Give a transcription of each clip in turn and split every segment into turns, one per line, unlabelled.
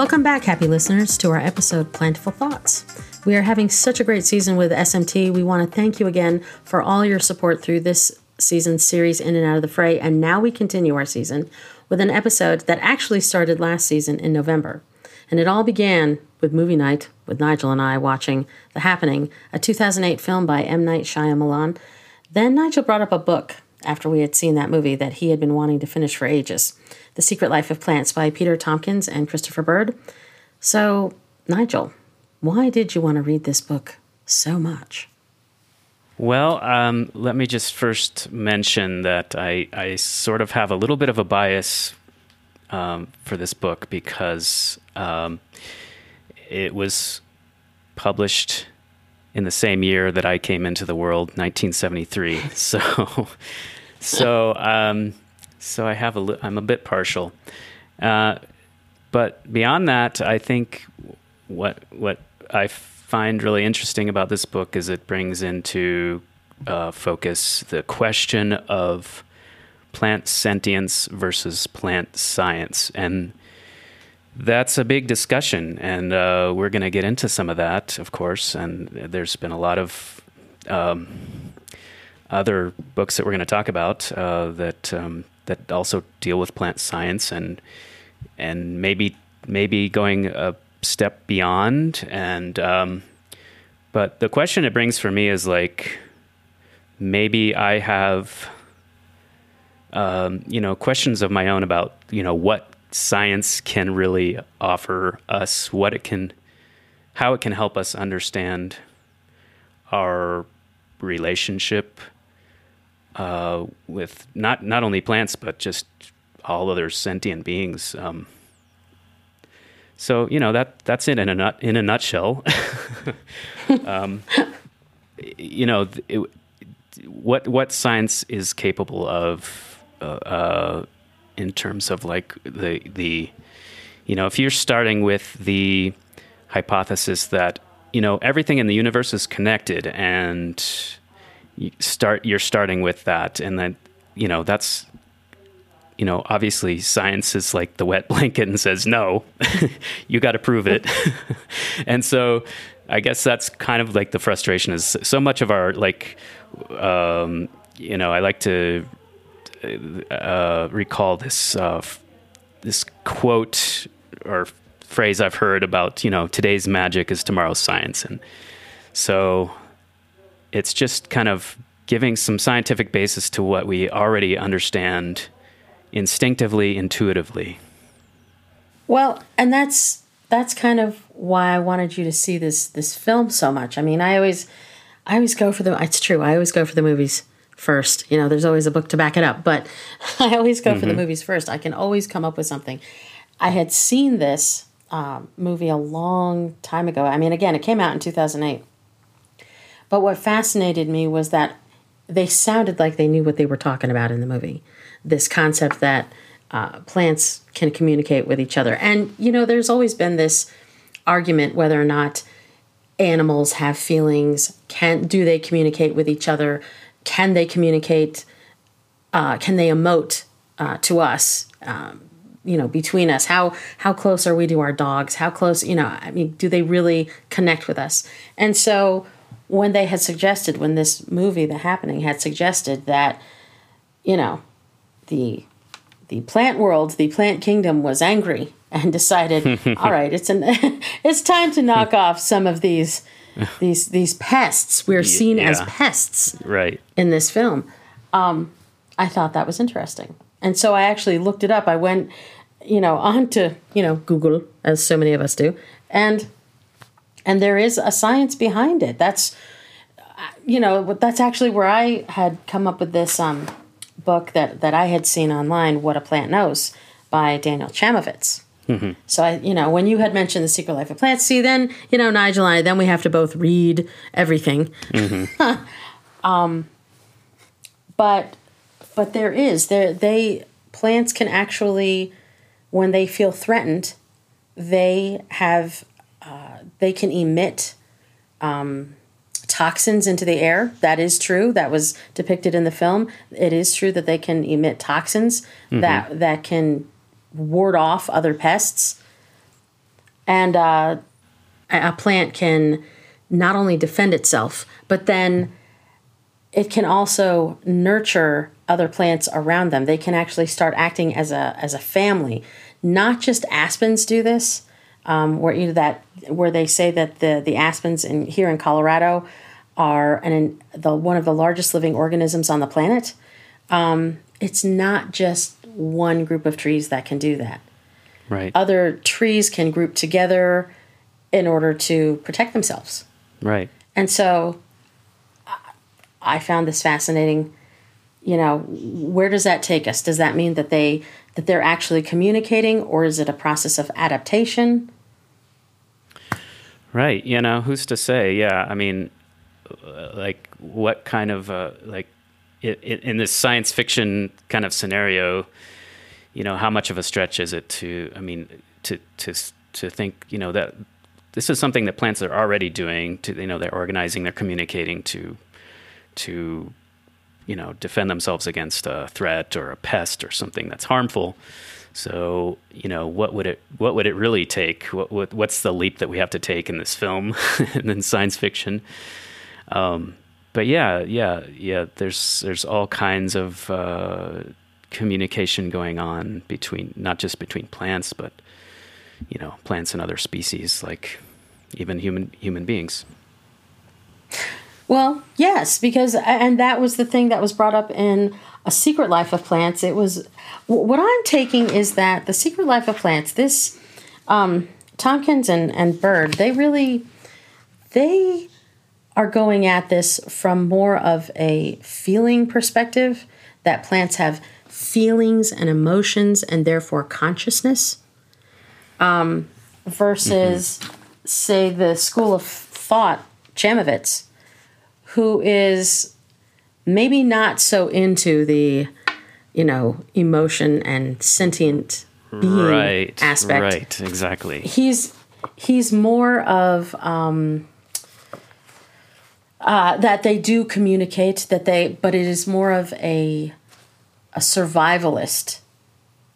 Welcome back, happy listeners, to our episode Plantiful Thoughts. We are having such a great season with SMT. We want to thank you again for all your support through this season's series In and Out of the Fray, and now we continue our season with an episode that actually started last season in November. And it all began with movie night with Nigel and I watching The Happening, a 2008 film by M. Night Shyamalan. Then Nigel brought up a book after we had seen that movie that he had been wanting to finish for ages The Secret Life of Plants by Peter Tompkins and Christopher Bird. So, Nigel, why did you want to read this book so much?
Well, um, let me just first mention that I, I sort of have a little bit of a bias um, for this book because um, it was published in the same year that I came into the world, 1973. so, so, um, so I have a I'm a bit partial. Uh, but beyond that, I think what what I find really interesting about this book is it brings into uh, focus the question of plant sentience versus plant science, and that's a big discussion, and uh, we're going to get into some of that, of course. And there's been a lot of um, other books that we're going to talk about uh, that um, that also deal with plant science and and maybe maybe going a step beyond. And um, but the question it brings for me is like maybe I have um, you know questions of my own about you know what science can really offer us, what it can, how it can help us understand our relationship uh, with not not only plants but just all other sentient beings. Um, so you know that that's it in a nut in a nutshell. um, you know it, what what science is capable of. Uh, uh, in terms of like the the you know if you're starting with the hypothesis that you know everything in the universe is connected and you start you're starting with that and then you know that's you know obviously science is like the wet blanket and says no you got to prove it. And so i guess that's kind of like the frustration is so much of our like um, you know i like to uh, recall this uh, this quote or phrase I've heard about you know today's magic is tomorrow's science, and so it's just kind of giving some scientific basis to what we already understand instinctively, intuitively.
Well, and that's that's kind of why I wanted you to see this this film so much. I mean, I always I always go for the it's true. I always go for the movies first. You know, there's always a book to back it up, but I always go mm-hmm. for the mm-hmm. movies first. I can always come up with something. I had seen this um, movie a long time ago. I mean, again, it came out in 2008. But what fascinated me was that they sounded like they knew what they were talking about in the movie. This concept that uh, plants can communicate with each other. And, you know, there's always been this argument whether or not animals have feelings can do they communicate with each other can they communicate? Uh, can they emote uh, to us? Um, you know, between us, how how close are we to our dogs? How close, you know, I mean, do they really connect with us? And so, when they had suggested, when this movie, The Happening, had suggested that, you know, the the plant world, the plant kingdom was angry and decided, all right, it's an it's time to knock off some of these these these pests. We're seen yeah. as pests,
right,
in this film. Um, I thought that was interesting, and so I actually looked it up. I went, you know, onto you know Google, as so many of us do, and and there is a science behind it. That's you know that's actually where I had come up with this um, book that that I had seen online, "What a Plant Knows" by Daniel Chamovitz. Mm-hmm. So I, you know, when you had mentioned the Secret Life of Plants, see, then you know, Nigel and I, then we have to both read everything. Mm-hmm. um, but but there is there they plants can actually, when they feel threatened, they have uh, they can emit. Um, toxins into the air. That is true. That was depicted in the film. It is true that they can emit toxins mm-hmm. that that can ward off other pests. and uh, a plant can not only defend itself, but then it can also nurture other plants around them. They can actually start acting as a as a family. Not just aspens do this, um, where you know that where they say that the the aspens in here in Colorado are an the one of the largest living organisms on the planet. Um, it's not just one group of trees that can do that.
Right.
Other trees can group together in order to protect themselves.
Right.
And so I found this fascinating. You know, where does that take us? Does that mean that they that they're actually communicating or is it a process of adaptation?
Right. You know, who's to say? Yeah. I mean, like what kind of uh, like it, it, in this science fiction kind of scenario, you know, how much of a stretch is it to? I mean, to to to think, you know, that this is something that plants are already doing. To you know, they're organizing, they're communicating to to you know defend themselves against a threat or a pest or something that's harmful. So you know what would it what would it really take? What, what what's the leap that we have to take in this film and in science fiction? Um, but yeah, yeah, yeah. There's there's all kinds of uh, communication going on between not just between plants, but you know plants and other species, like even human human beings.
Well, yes, because and that was the thing that was brought up in A Secret Life of Plants. It was what I'm taking is that The Secret Life of Plants, this um, Tompkins and, and Bird, they really they are going at this from more of a feeling perspective that plants have feelings and emotions and therefore consciousness um, versus mm-hmm. say the school of thought Chamovitz who is maybe not so into the, you know, emotion and sentient being
right,
aspect.
Right, exactly.
He's he's more of um, uh, that they do communicate that they, but it is more of a a survivalist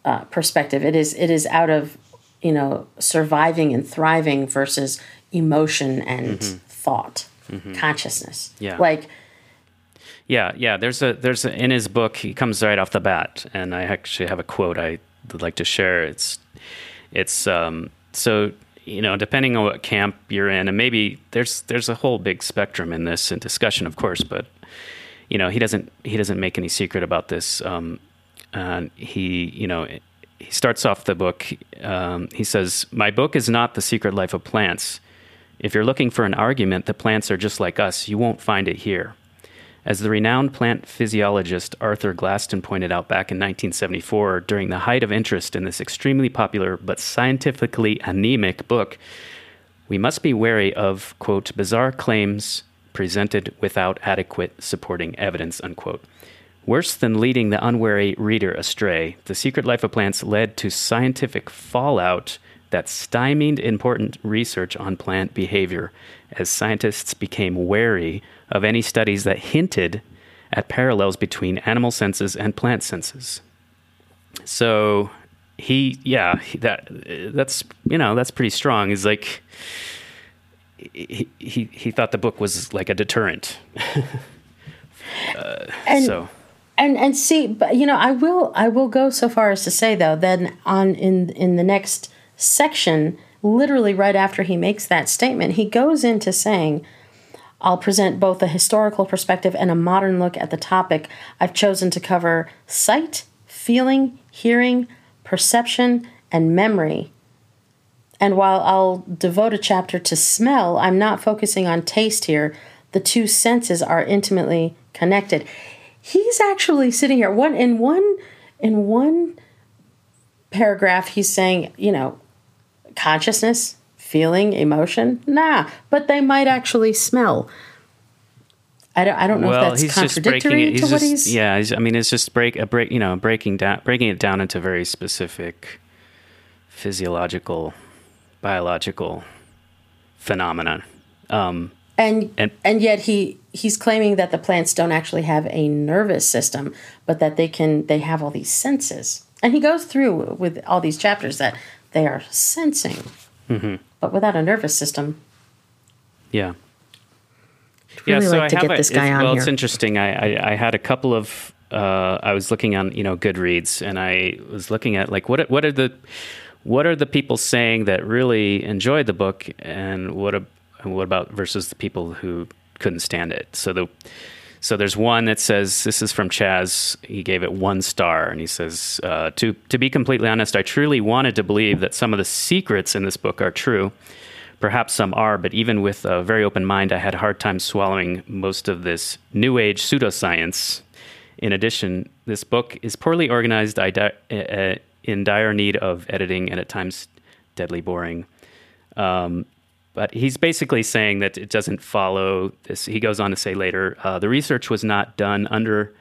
uh, perspective. It is it is out of you know surviving and thriving versus emotion and mm-hmm. thought mm-hmm. consciousness.
Yeah.
Like
yeah, yeah. There's a there's a, in his book he comes right off the bat, and I actually have a quote I would like to share. It's it's um, so you know depending on what camp you're in, and maybe there's there's a whole big spectrum in this and discussion, of course, but you know he doesn't he doesn't make any secret about this. Um, and he you know he starts off the book. Um, he says, "My book is not the secret life of plants." If you're looking for an argument that plants are just like us, you won't find it here. As the renowned plant physiologist Arthur Galston pointed out back in 1974, during the height of interest in this extremely popular but scientifically anemic book, we must be wary of, quote, bizarre claims presented without adequate supporting evidence, unquote. Worse than leading the unwary reader astray, The Secret Life of Plants led to scientific fallout that stymied important research on plant behavior as scientists became wary of any studies that hinted at parallels between animal senses and plant senses. So he, yeah, that that's you know that's pretty strong. He's like he he, he thought the book was like a deterrent.
uh, and, so and and see, but you know, I will I will go so far as to say though, then on in in the next section, literally right after he makes that statement, he goes into saying, I'll present both a historical perspective and a modern look at the topic. I've chosen to cover sight, feeling, hearing, perception, and memory. And while I'll devote a chapter to smell, I'm not focusing on taste here. The two senses are intimately connected. He's actually sitting here one in one in one paragraph he's saying, you know, consciousness, feeling, emotion? Nah, but they might actually smell. I don't, I don't know
well,
if that's contradictory to what
just,
he's.
Yeah, he's, I mean, it's just break a break, you know, breaking down, breaking it down into very specific physiological, biological phenomena. Um,
and, and and yet he he's claiming that the plants don't actually have a nervous system, but that they can they have all these senses. And he goes through with all these chapters that they are sensing. mm-hmm. but without a nervous system.
Yeah.
Really yeah, so like I have a, this guy
on
well,
here. it's interesting. I, I, I had a couple of uh, I was looking on you know Goodreads, and I was looking at like what what are the what are the people saying that really enjoyed the book, and what a, what about versus the people who couldn't stand it. So the so there's one that says this is from Chaz. He gave it one star, and he says uh, to to be completely honest, I truly wanted to believe that some of the secrets in this book are true. Perhaps some are, but even with a very open mind, I had a hard time swallowing most of this new age pseudoscience in addition, this book is poorly organized, uh, uh, in dire need of editing, and at times deadly boring. Um, but he's basically saying that it doesn't follow this. He goes on to say later uh, the research was not done under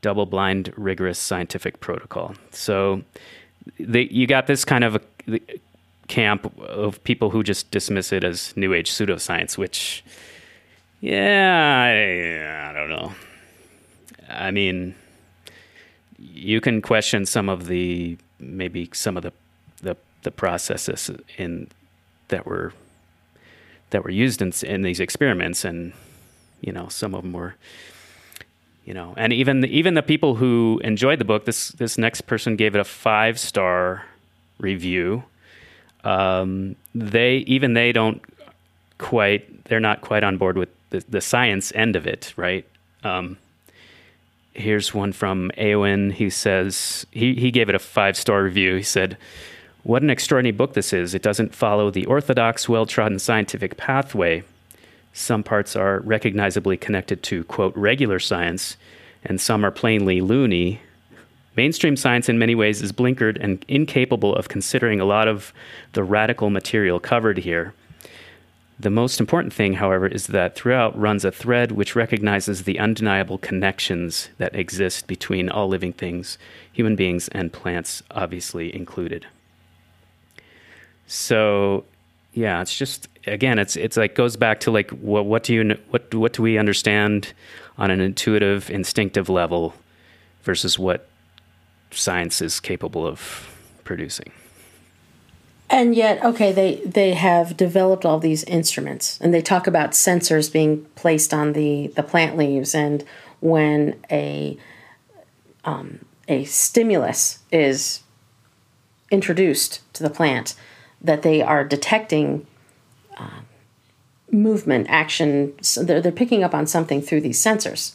double blind, rigorous scientific protocol. So the, you got this kind of a, camp of people who just dismiss it as new age pseudoscience, which, yeah, I, I don't know. I mean, you can question some of the maybe some of the the, the processes in that were that were used in, in these experiments, and you know some of them were you know and even the, even the people who enjoyed the book this this next person gave it a five star review um, they even they don't quite they're not quite on board with the, the science end of it right um, here's one from Aowen. He says he, he gave it a five star review. He said, What an extraordinary book this is. It doesn't follow the orthodox, well trodden scientific pathway. Some parts are recognizably connected to, quote, regular science, and some are plainly loony. Mainstream science, in many ways, is blinkered and incapable of considering a lot of the radical material covered here. The most important thing, however, is that throughout runs a thread which recognizes the undeniable connections that exist between all living things, human beings and plants, obviously included. So, yeah, it's just again, it's it's like goes back to like what what do you what what do we understand on an intuitive, instinctive level versus what science is capable of producing.
And yet, okay, they they have developed all these instruments, and they talk about sensors being placed on the the plant leaves, and when a um, a stimulus is introduced to the plant, that they are detecting uh, movement, action. So they're they're picking up on something through these sensors,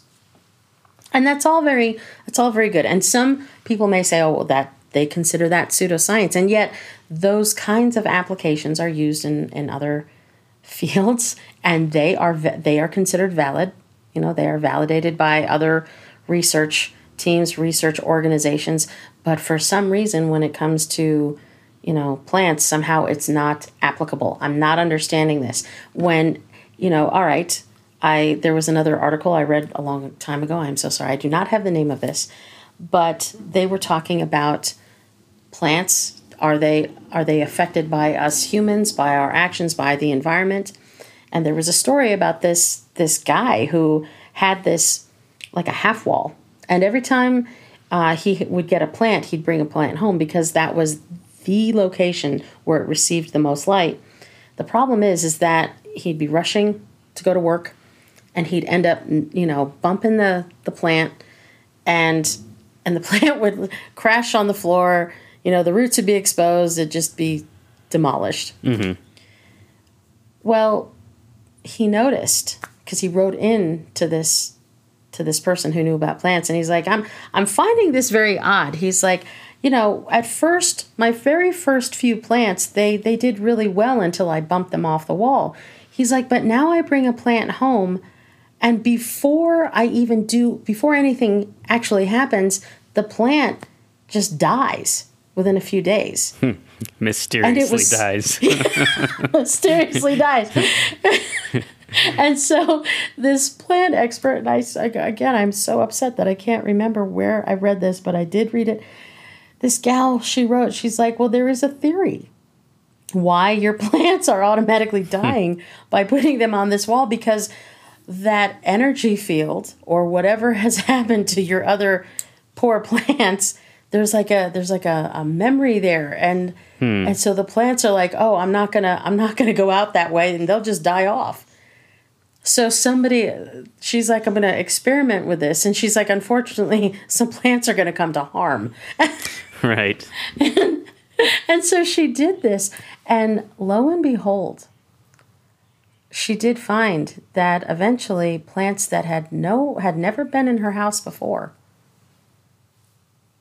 and that's all very that's all very good. And some people may say, oh, well, that they consider that pseudoscience, and yet those kinds of applications are used in, in other fields and they are they are considered valid you know they are validated by other research teams research organizations but for some reason when it comes to you know plants somehow it's not applicable. I'm not understanding this. When you know all right i there was another article i read a long time ago. I'm so sorry. I do not have the name of this. But they were talking about plants. Are they are they affected by us humans, by our actions, by the environment? And there was a story about this this guy who had this like a half wall, and every time uh, he would get a plant, he'd bring a plant home because that was the location where it received the most light. The problem is, is that he'd be rushing to go to work, and he'd end up, you know, bumping the the plant, and and the plant would crash on the floor you know, the roots would be exposed, it'd just be demolished. Mm-hmm. Well, he noticed because he wrote in to this to this person who knew about plants and he's like i'm i'm finding this very odd he's like you know at first my very first few plants they they did really well until i bumped them off the wall he's like but now i bring a plant home and before i even do before anything actually happens the plant just dies within a few days.
Hmm. mysteriously was, dies.
mysteriously dies. and so this plant expert, and I again, I'm so upset that I can't remember where I read this, but I did read it. This gal, she wrote, she's like, well, there is a theory why your plants are automatically hmm. dying by putting them on this wall because that energy field or whatever has happened to your other poor plants there's like a there's like a, a memory there. And and so the plants are like oh i'm not gonna i'm not gonna go out that way and they'll just die off. So somebody she's like i'm gonna experiment with this and she's like unfortunately some plants are gonna come to harm
Right.
and so she did this and lo and behold she did find that eventually plants that had no had never been in her house before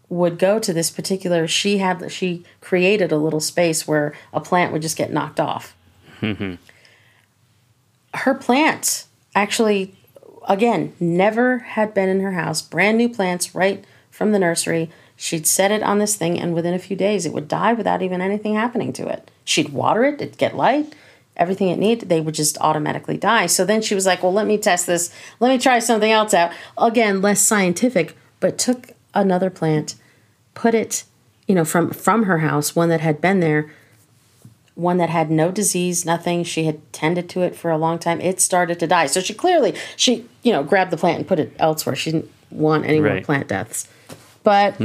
would go to this particular she had she created a little space where a plant would just get knocked off. Her plant actually again never had been in her house. Brand new plants right from the nursery she'd set it on this thing and within a few days it would die without even anything happening to it. She'd water it it'd get light everything it needed they would just automatically die. So then she was like well let me test this. Let me try something else out. Again less scientific but took another plant put it you know from from her house one that had been there one that had no disease nothing. She had tended to it for a long time. It started to die. So she clearly she you know grabbed the plant and put it elsewhere. She didn't want any more plant deaths but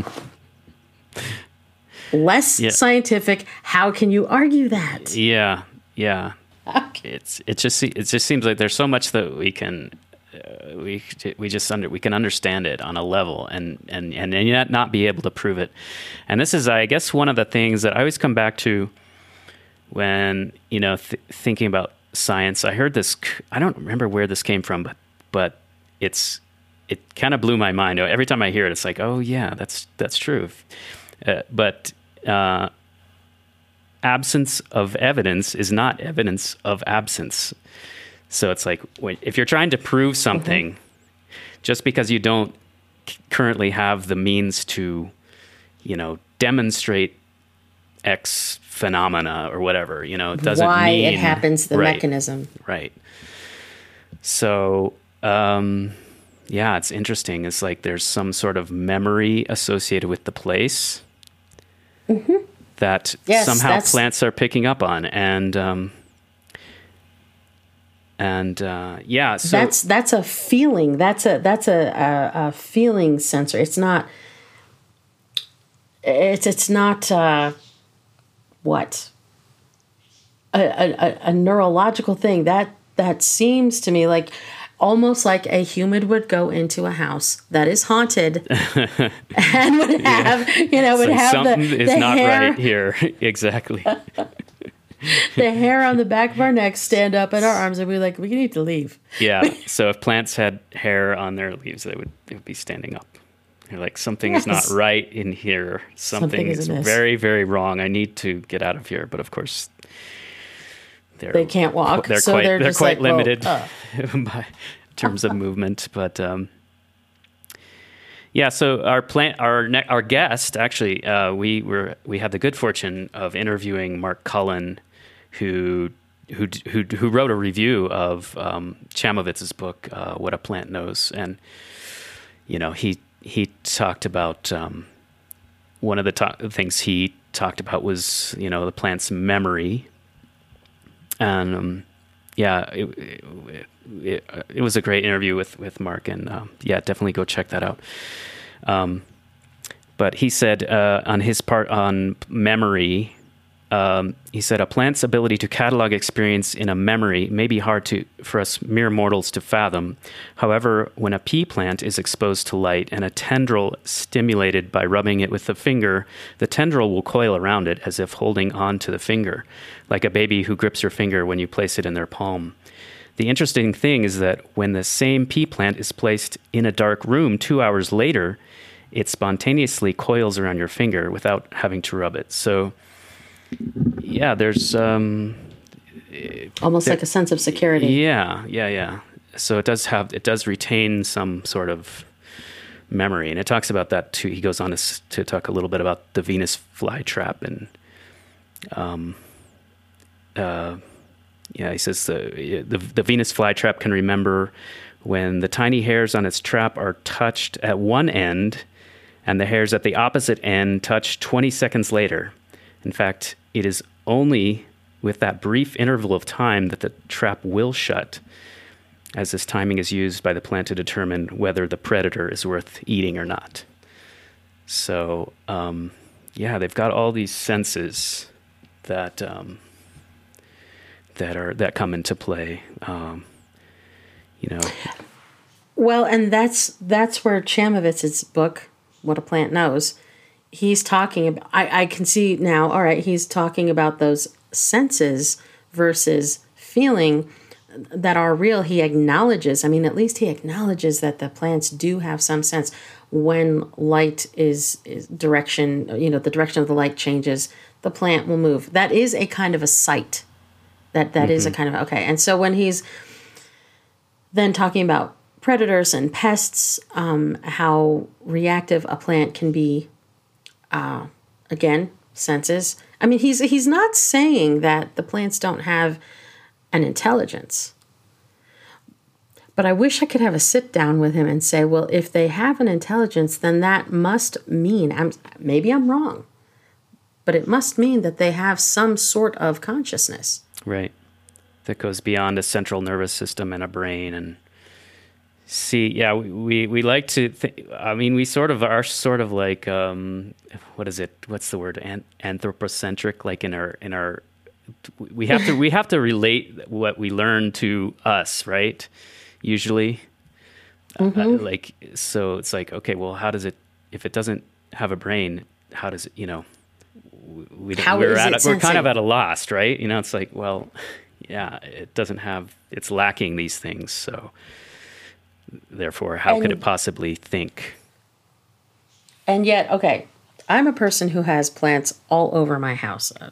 less
Yeah.
scientific how can you argue that
Yeah. Yeah. It's it just it just seems like there's so much that we can uh, we we just under we can understand it on a level and and and and yet not be able to prove it. And this is I guess one of the things that I always come back to when you know th- thinking about science. I heard this I don't remember where this came from but but it's it kind of blew my mind. Every time I hear it it's like, "Oh yeah, that's that's true." Uh, but uh absence of evidence is not evidence of absence. So it's like when, if you're trying to prove something, just because you don't c- currently have the means to, you know, demonstrate X phenomena or whatever, you know, it doesn't
why
mean
it happens the
right,
mechanism
Right. So, um, yeah, it's interesting. It's like there's some sort of memory associated with the place that
Mm-hmm. Yes,
somehow
that's-
plants are picking up on, and um, and uh, yeah, so
that's that's a feeling. That's a that's a, a, a feeling sensor. It's not it's it's not uh, what? A, a- a neurological thing. That that seems to me like almost like a human would go into a house that is haunted and would have you know would
like
have
something
the,
is
the
not
hair
right here. exactly.
the hair on the back of our necks stand up and our arms and we're like we need to leave
Yeah. So if plants had hair on their leaves, they would it would be standing up. They're like something is not right in here. Something,
Something is
is very very wrong. I need to get out of here. But of course, they're
they can't walk
they're
so
quite
they're,
they're quite
like, well,
limited
uh.
by in terms of movement. But um, yeah, so our plant our ne- our guest actually uh, we were we had the good fortune of interviewing Mark Cullen, who. Who, who, who wrote a review of um, Chamovitz's book, uh, What a Plant Knows, and you know he he talked about um, one of the to- things he talked about was you know the plant's memory, and um, yeah, it, it, it, it was a great interview with with Mark, and um, yeah, definitely go check that out. Um, but he said uh, on his part on memory, um, he said a plant's ability to catalog experience in a memory may be hard to for us mere mortals to fathom. However, when a pea plant is exposed to light and a tendril stimulated by rubbing it with the finger, the tendril will coil around it as if holding on to the finger, like a baby who grips your finger when you place it in their palm. The interesting thing is that when the same pea plant is placed in a dark room two hours later, it spontaneously coils around your finger without having to rub it. So, yeah, there's um,
almost like a sense of security
yeah, yeah, yeah. So it does have it does retain some sort of memory, and it talks about that too. He goes on to, to talk a little bit about the Venus flytrap and um uh yeah he says the the, the Venus flytrap can remember when the tiny hairs on its trap are touched at one end and the hairs at the opposite end touch 20 seconds later. In fact, it is only with that brief interval of time that the trap will shut, as this timing is used by the plant to determine whether the predator is worth eating or not. So um, yeah, they've got all these senses that um, that are that come into play. Um, you know.
Well, and that's that's where Chamovitz's book, "What a Plant Knows," he's talking about. I, I can see now. All right, he's talking about those senses versus feeling that are real. He acknowledges. I mean, at least he acknowledges that the plants do have some sense when light is, is direction. You know, the direction of the light changes. The plant will move. That is a kind of a sight. That that mm-hmm. is a kind of okay. And so when he's then talking about predators and pests, um, how reactive a plant can be. Uh, again, senses. I mean, he's he's not saying that the plants don't have an intelligence. But I wish I could have a sit down with him and say, well, if they have an intelligence, then that must mean I'm maybe I'm wrong, but it must mean that they have some sort of consciousness.
Right. That goes beyond a central nervous system and a brain and See, yeah, we, we, we like to. Th- I mean, we sort of are sort of like um, what is it? What's the word? An- anthropocentric. Like in our in our, we have to we have to relate what we learn to us, right? Usually, mm-hmm. uh, like so, it's like okay, well, how does it? If it doesn't have a brain, how does it? You know, we how we're at a, we're kind of at a loss, right? You know, it's like well, yeah, it doesn't have. It's lacking these things, so Therefore, how and, could it possibly think?
And yet, okay, I'm a person who has plants all over my house. Uh,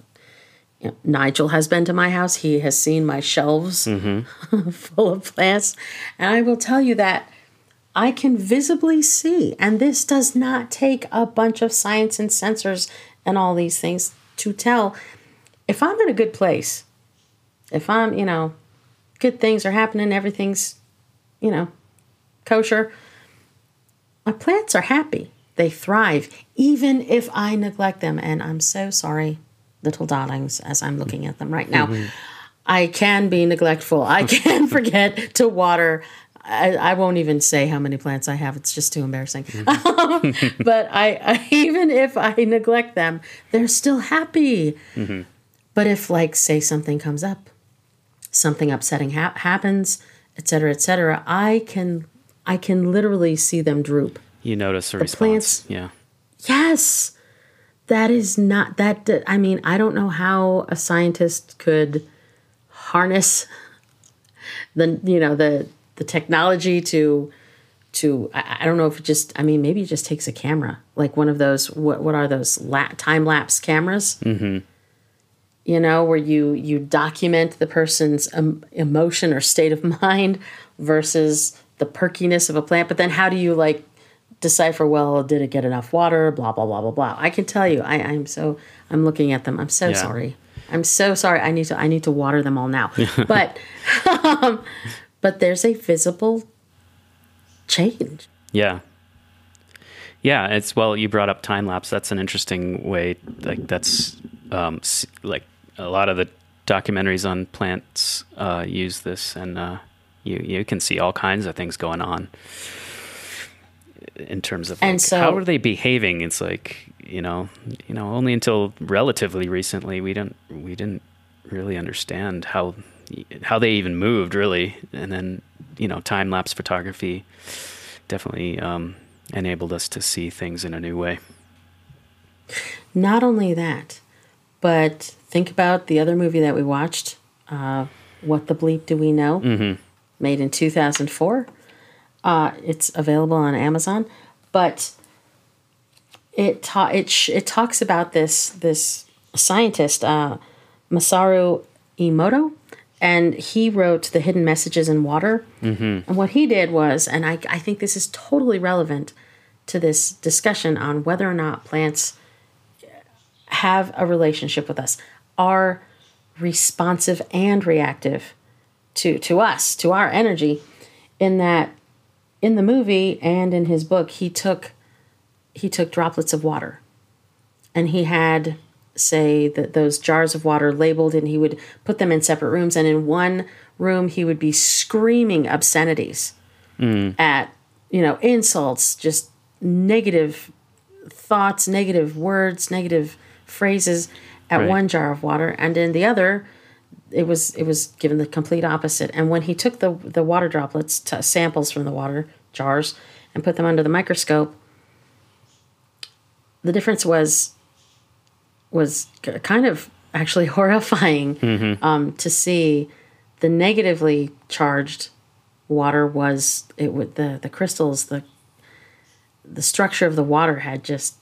you know, Nigel has been to my house. He has seen my shelves mm-hmm. full of plants. And I will tell you that I can visibly see, and this does not take a bunch of science and sensors and all these things to tell if I'm in a good place, if I'm, you know, good things are happening, everything's, you know, kosher, my plants are happy. They thrive, even if I neglect them. And I'm so sorry, little darlings, as I'm looking at them right now. Mm-hmm. I can be neglectful. I can forget to water. I, I, won't even say how many plants I have. It's just too embarrassing. Mm-hmm. but I, I, even if I neglect them, they're still happy. Mm-hmm. But if, like, say something comes up, something upsetting ha- happens, etc., etc., I can I can literally see them droop.
You notice a the response. Plants, yeah.
Yes. That is not that I mean, I don't know how a scientist could harness the you know the the technology to to I, I, don't know if it just I mean maybe it just takes a camera like one of those what what are those la- time lapse cameras mm-hmm. you know where you you document the person's um, emotion or state of mind versus the perkiness of a plant, but then how do you like decipher well did it get enough water blah blah blah blah blah. I can tell you i i'm so i'm looking at them. I'm so yeah. sorry. I'm so sorry. I need to i need to water them all now. But um, but there's a visible change.
Yeah. Yeah it's well you brought up time lapse. That's an interesting way like that's um like a lot of the documentaries on plants uh use this and uh you you can see all kinds of things going on in terms of like, so, how are they behaving? It's like you know you know only until relatively recently we didn't we didn't really understand how how they even moved really. And then you know time lapse photography definitely um, enabled us to see things in a new way.
Not only that but think about the other movie that we watched uh, what the bleep do we know? Mm-hmm made in 2004. Uh, it's available on Amazon, but it ta- it sh- it talks about this this scientist uh, Masaru Emoto, and he wrote the hidden messages in water. Mm-hmm. And what he did was, and I I think this is totally relevant to this discussion on whether or not plants have a relationship with us, are responsive and reactive to to us, to our energy, in that in the movie and in his book, he took he took droplets of water, and he had say that those jars of water labeled, and he would put them in separate rooms, and in one room he would be screaming obscenities mm. at you know insults, just negative thoughts, negative words, negative phrases at
Right.
one jar of water, and in the other, it was it was given the complete opposite. And when he took the the water droplets, to samples from the water jars, and put them under the microscope, the difference was was kind of actually horrifying um, to see the negatively charged water was it would the the crystals the the structure of the water had just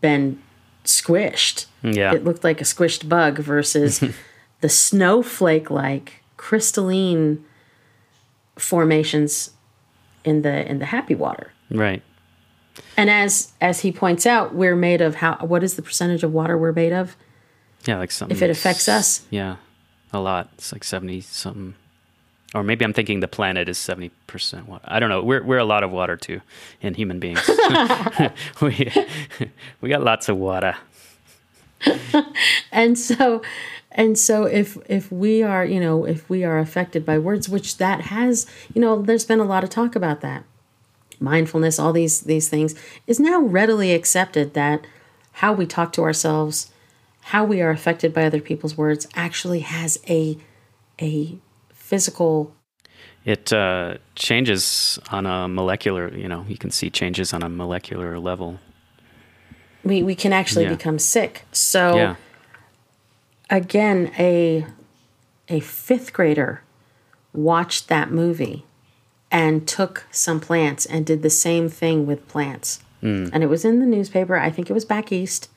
been squished
Yeah.
it looked like a squished bug versus the snowflake like crystalline formations in the in the happy water
Right.
and as as he points out we're made of how what is the percentage of water we're made of
Yeah, like something.
if it affects us
Yeah, a lot. It's like seventy something, or maybe I'm thinking the planet is seventy percent water. I don't know. We're we're a lot of water too, in human beings. we we got lots of water.
and so and so if if we are you know if we are affected by words which that has you know there's been a lot of talk about that mindfulness all these these things is now readily accepted that how we talk to ourselves how we are affected by other people's words actually has a a physical
It uh, changes on a molecular. You know, you can see changes on a molecular level.
we, we can actually
Yeah.
become sick so
Yeah.
Again a a fifth grader watched that movie and took some plants and did the same thing with plants. And it was in the newspaper. I think it was back east.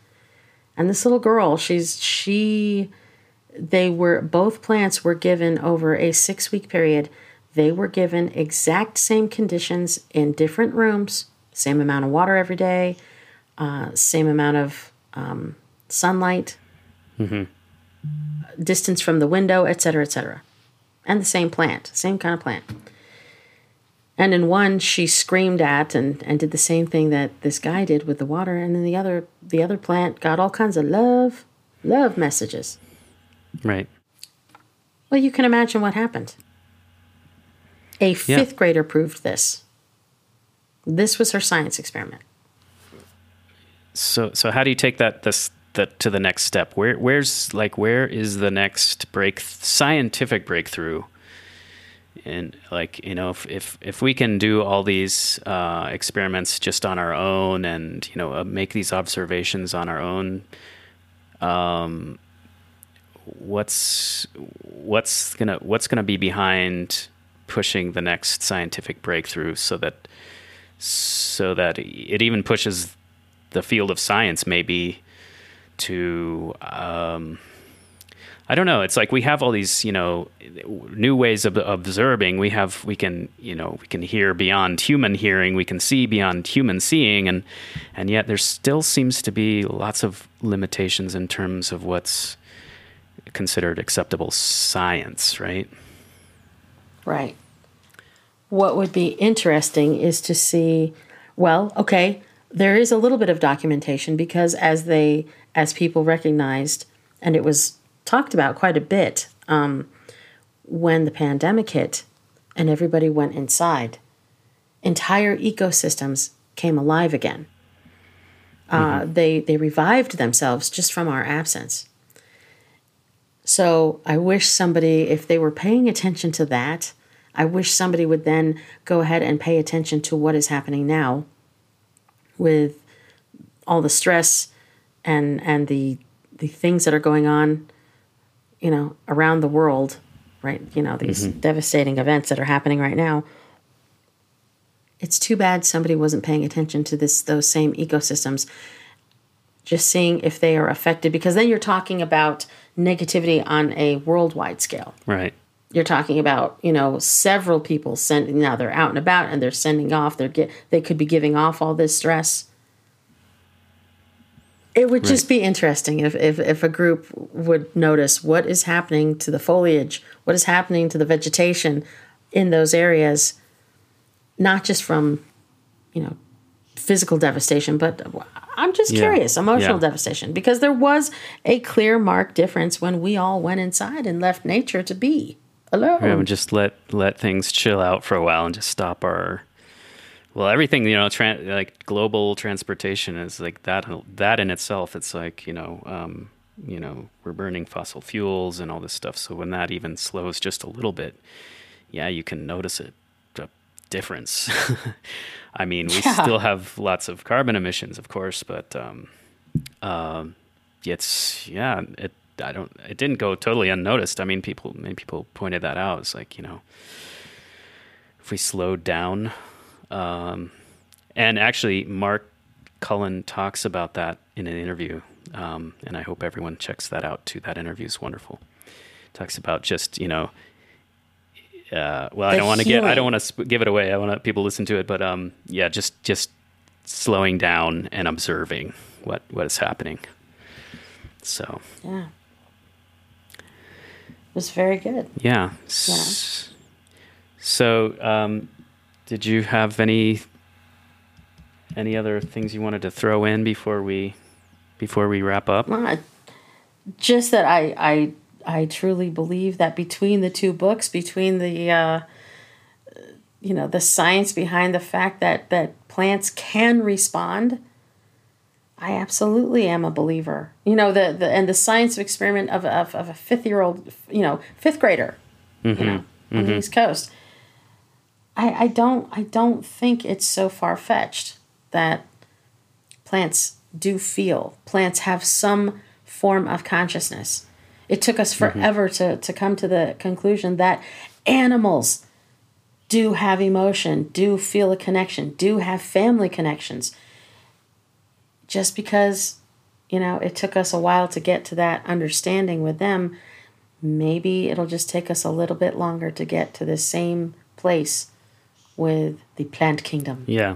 And this little girl she's she they were both plants were given over a six week period. They were given exact same conditions in different rooms same amount of water every day uh, same amount of um, sunlight distance from the window, etc., cetera, et cetera. And the same plant, same kind of plant. And in one, she screamed at and, and did the same thing that this guy did with the water. And in the other, the other plant got all kinds of love, love messages.
Right.
Well, you can imagine what happened. A fifth grader proved this. This was her science experiment.
So so how do you take that this that to the next step? Where where's like where is the next break scientific breakthrough? And like you know if if if we can do all these uh, experiments just on our own and you know uh, make these observations on our own, um, what's what's gonna what's gonna be behind pushing the next scientific breakthrough so that so that it even pushes the field of science maybe to um, I don't know. It's like we have all these, you know, new ways of observing. We have, we can, you know, we can hear beyond human hearing. We can see beyond human seeing, and and yet there still seems to be lots of limitations in terms of what's considered acceptable science, right?
Right. What would be interesting is to see, well, okay, there is a little bit of documentation because as they, as people recognized, and it was talked about quite a bit um, when the pandemic hit and everybody went inside, entire ecosystems came alive again. Uh, they they revived themselves just from our absence. So I wish somebody, if they were paying attention to that, I wish somebody would then go ahead and pay attention to what is happening now with all the stress and and the the things that are going on, you know, around the world, right? You know, these mm-hmm. devastating events that are happening right now. It's too bad somebody wasn't paying attention to this those same ecosystems just seeing if they are affected because then you're talking about negativity on a worldwide scale
Right.
you're talking about you know several people sending now they're out and about and they're sending off they're get they could be giving off all this stress it would just be interesting if, if if a group would notice what is happening to the foliage what is happening to the vegetation in those areas not just from you know physical devastation but i'm just
Yeah.
curious emotional
Yeah.
devastation because there was a clear mark difference when we all went inside and left nature to be alone
Yeah, we just let let things chill out for a while and just stop our well, everything you know, tran like global transportation is like that. That in itself, it's like you know, um, you know, we're burning fossil fuels and all this stuff. So when that even slows just a little bit, yeah, you can notice it a difference. I mean, we yeah. still have lots of carbon emissions, of course, but um, um, it's yeah, it. I don't. It didn't go totally unnoticed. I mean, people, many people pointed that out. It's like you know, if we slowed down, um, and actually, Mark Cullen talks about that in an interview, um, and I hope everyone checks that out too. That interview is wonderful. Talks about just you know uh, well, the I don't want to get, I don't want to sp- give it away. I want to people listen to it, but um, yeah, just just slowing down and observing what what is happening. So
yeah, it was very good.
Yeah. yeah. So, um, did you have any any other things you wanted to throw in before we before we wrap up?
Just that I I I truly believe that between the two books, between the uh, you know the science behind the fact that that plants can respond, I absolutely am a believer. You know the, the and the science of experiment of, of, of a fifth year old you know fifth grader, mm-hmm. you know mm-hmm. on the mm-hmm. East Coast. I, I don't I don't think it's so far fetched that plants do feel. Plants have some form of consciousness. It took us mm-hmm. forever mm-hmm. to, to come to the conclusion that animals do have emotion, do feel a connection, do have family connections. Just because, you know, it took us a while to get to that understanding with them, maybe it'll just take us a little bit longer to get to the same place with the plant kingdom.
Yeah.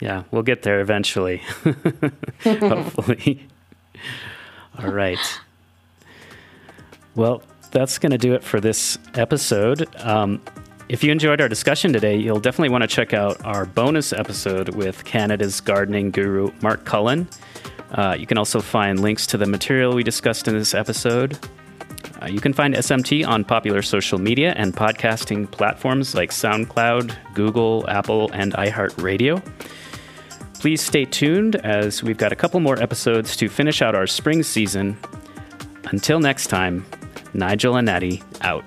Yeah, we'll get there eventually. Hopefully. All right. Well, that's going to do it for this episode. Um, if you enjoyed our discussion today, you'll definitely want to check out our bonus episode with Canada's gardening guru, Mark Cullen. Uh, you can also find links to the material we discussed in this episode. Uh, you can find SMT on popular social media and podcasting platforms like SoundCloud, Google, Apple, and iHeartRadio. Please stay tuned as we've got a couple more episodes to finish out our spring season. Until next time, Nigel and Natty out.